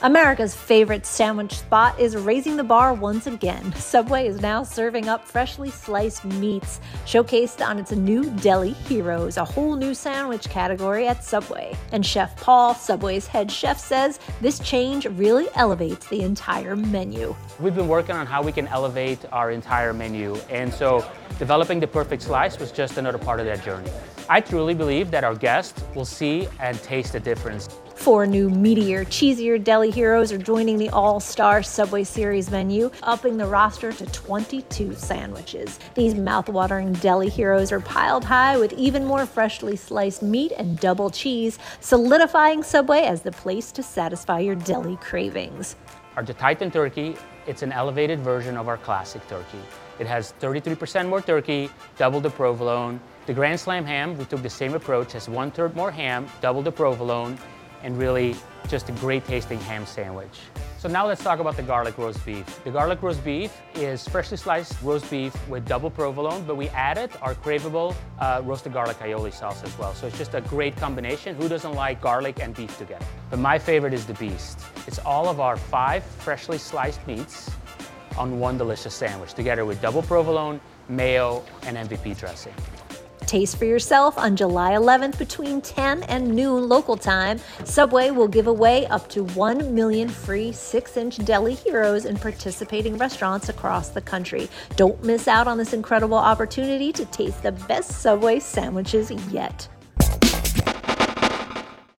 America's favorite sandwich spot is raising the bar once again. Subway is now serving up freshly sliced meats, showcased on its new Deli Heroes, a whole new sandwich category at Subway. And Chef Paul, Subway's head chef, says this change really elevates the entire menu. We've been working on how we can elevate our entire menu, and so developing the perfect slice was just another part of that journey. I truly believe that our guests will see and taste the difference. Four new meatier, cheesier deli heroes are joining the all star Subway Series menu, upping the roster to 22 sandwiches. These mouth-watering deli heroes are piled high with even more freshly sliced meat and double cheese, solidifying Subway as the place to satisfy your deli cravings. Our Titan turkey, it's an elevated version of our classic turkey. It has 33% more turkey, double the provolone. The Grand Slam ham, we took the same approach, has one third more ham, double the provolone, and really just a great tasting ham sandwich. So now let's talk about the garlic roast beef. The garlic roast beef is freshly sliced roast beef with double provolone, but we added our craveable uh, roasted garlic aioli sauce as well. So it's just a great combination. Who doesn't like garlic and beef together? But my favorite is the beast. It's all of our five freshly sliced meats on one delicious sandwich, together with double provolone, mayo, and MVP dressing. Taste for yourself on July 11th between 10 and noon local time. Subway will give away up to 1 million free 6 inch deli heroes in participating restaurants across the country. Don't miss out on this incredible opportunity to taste the best Subway sandwiches yet.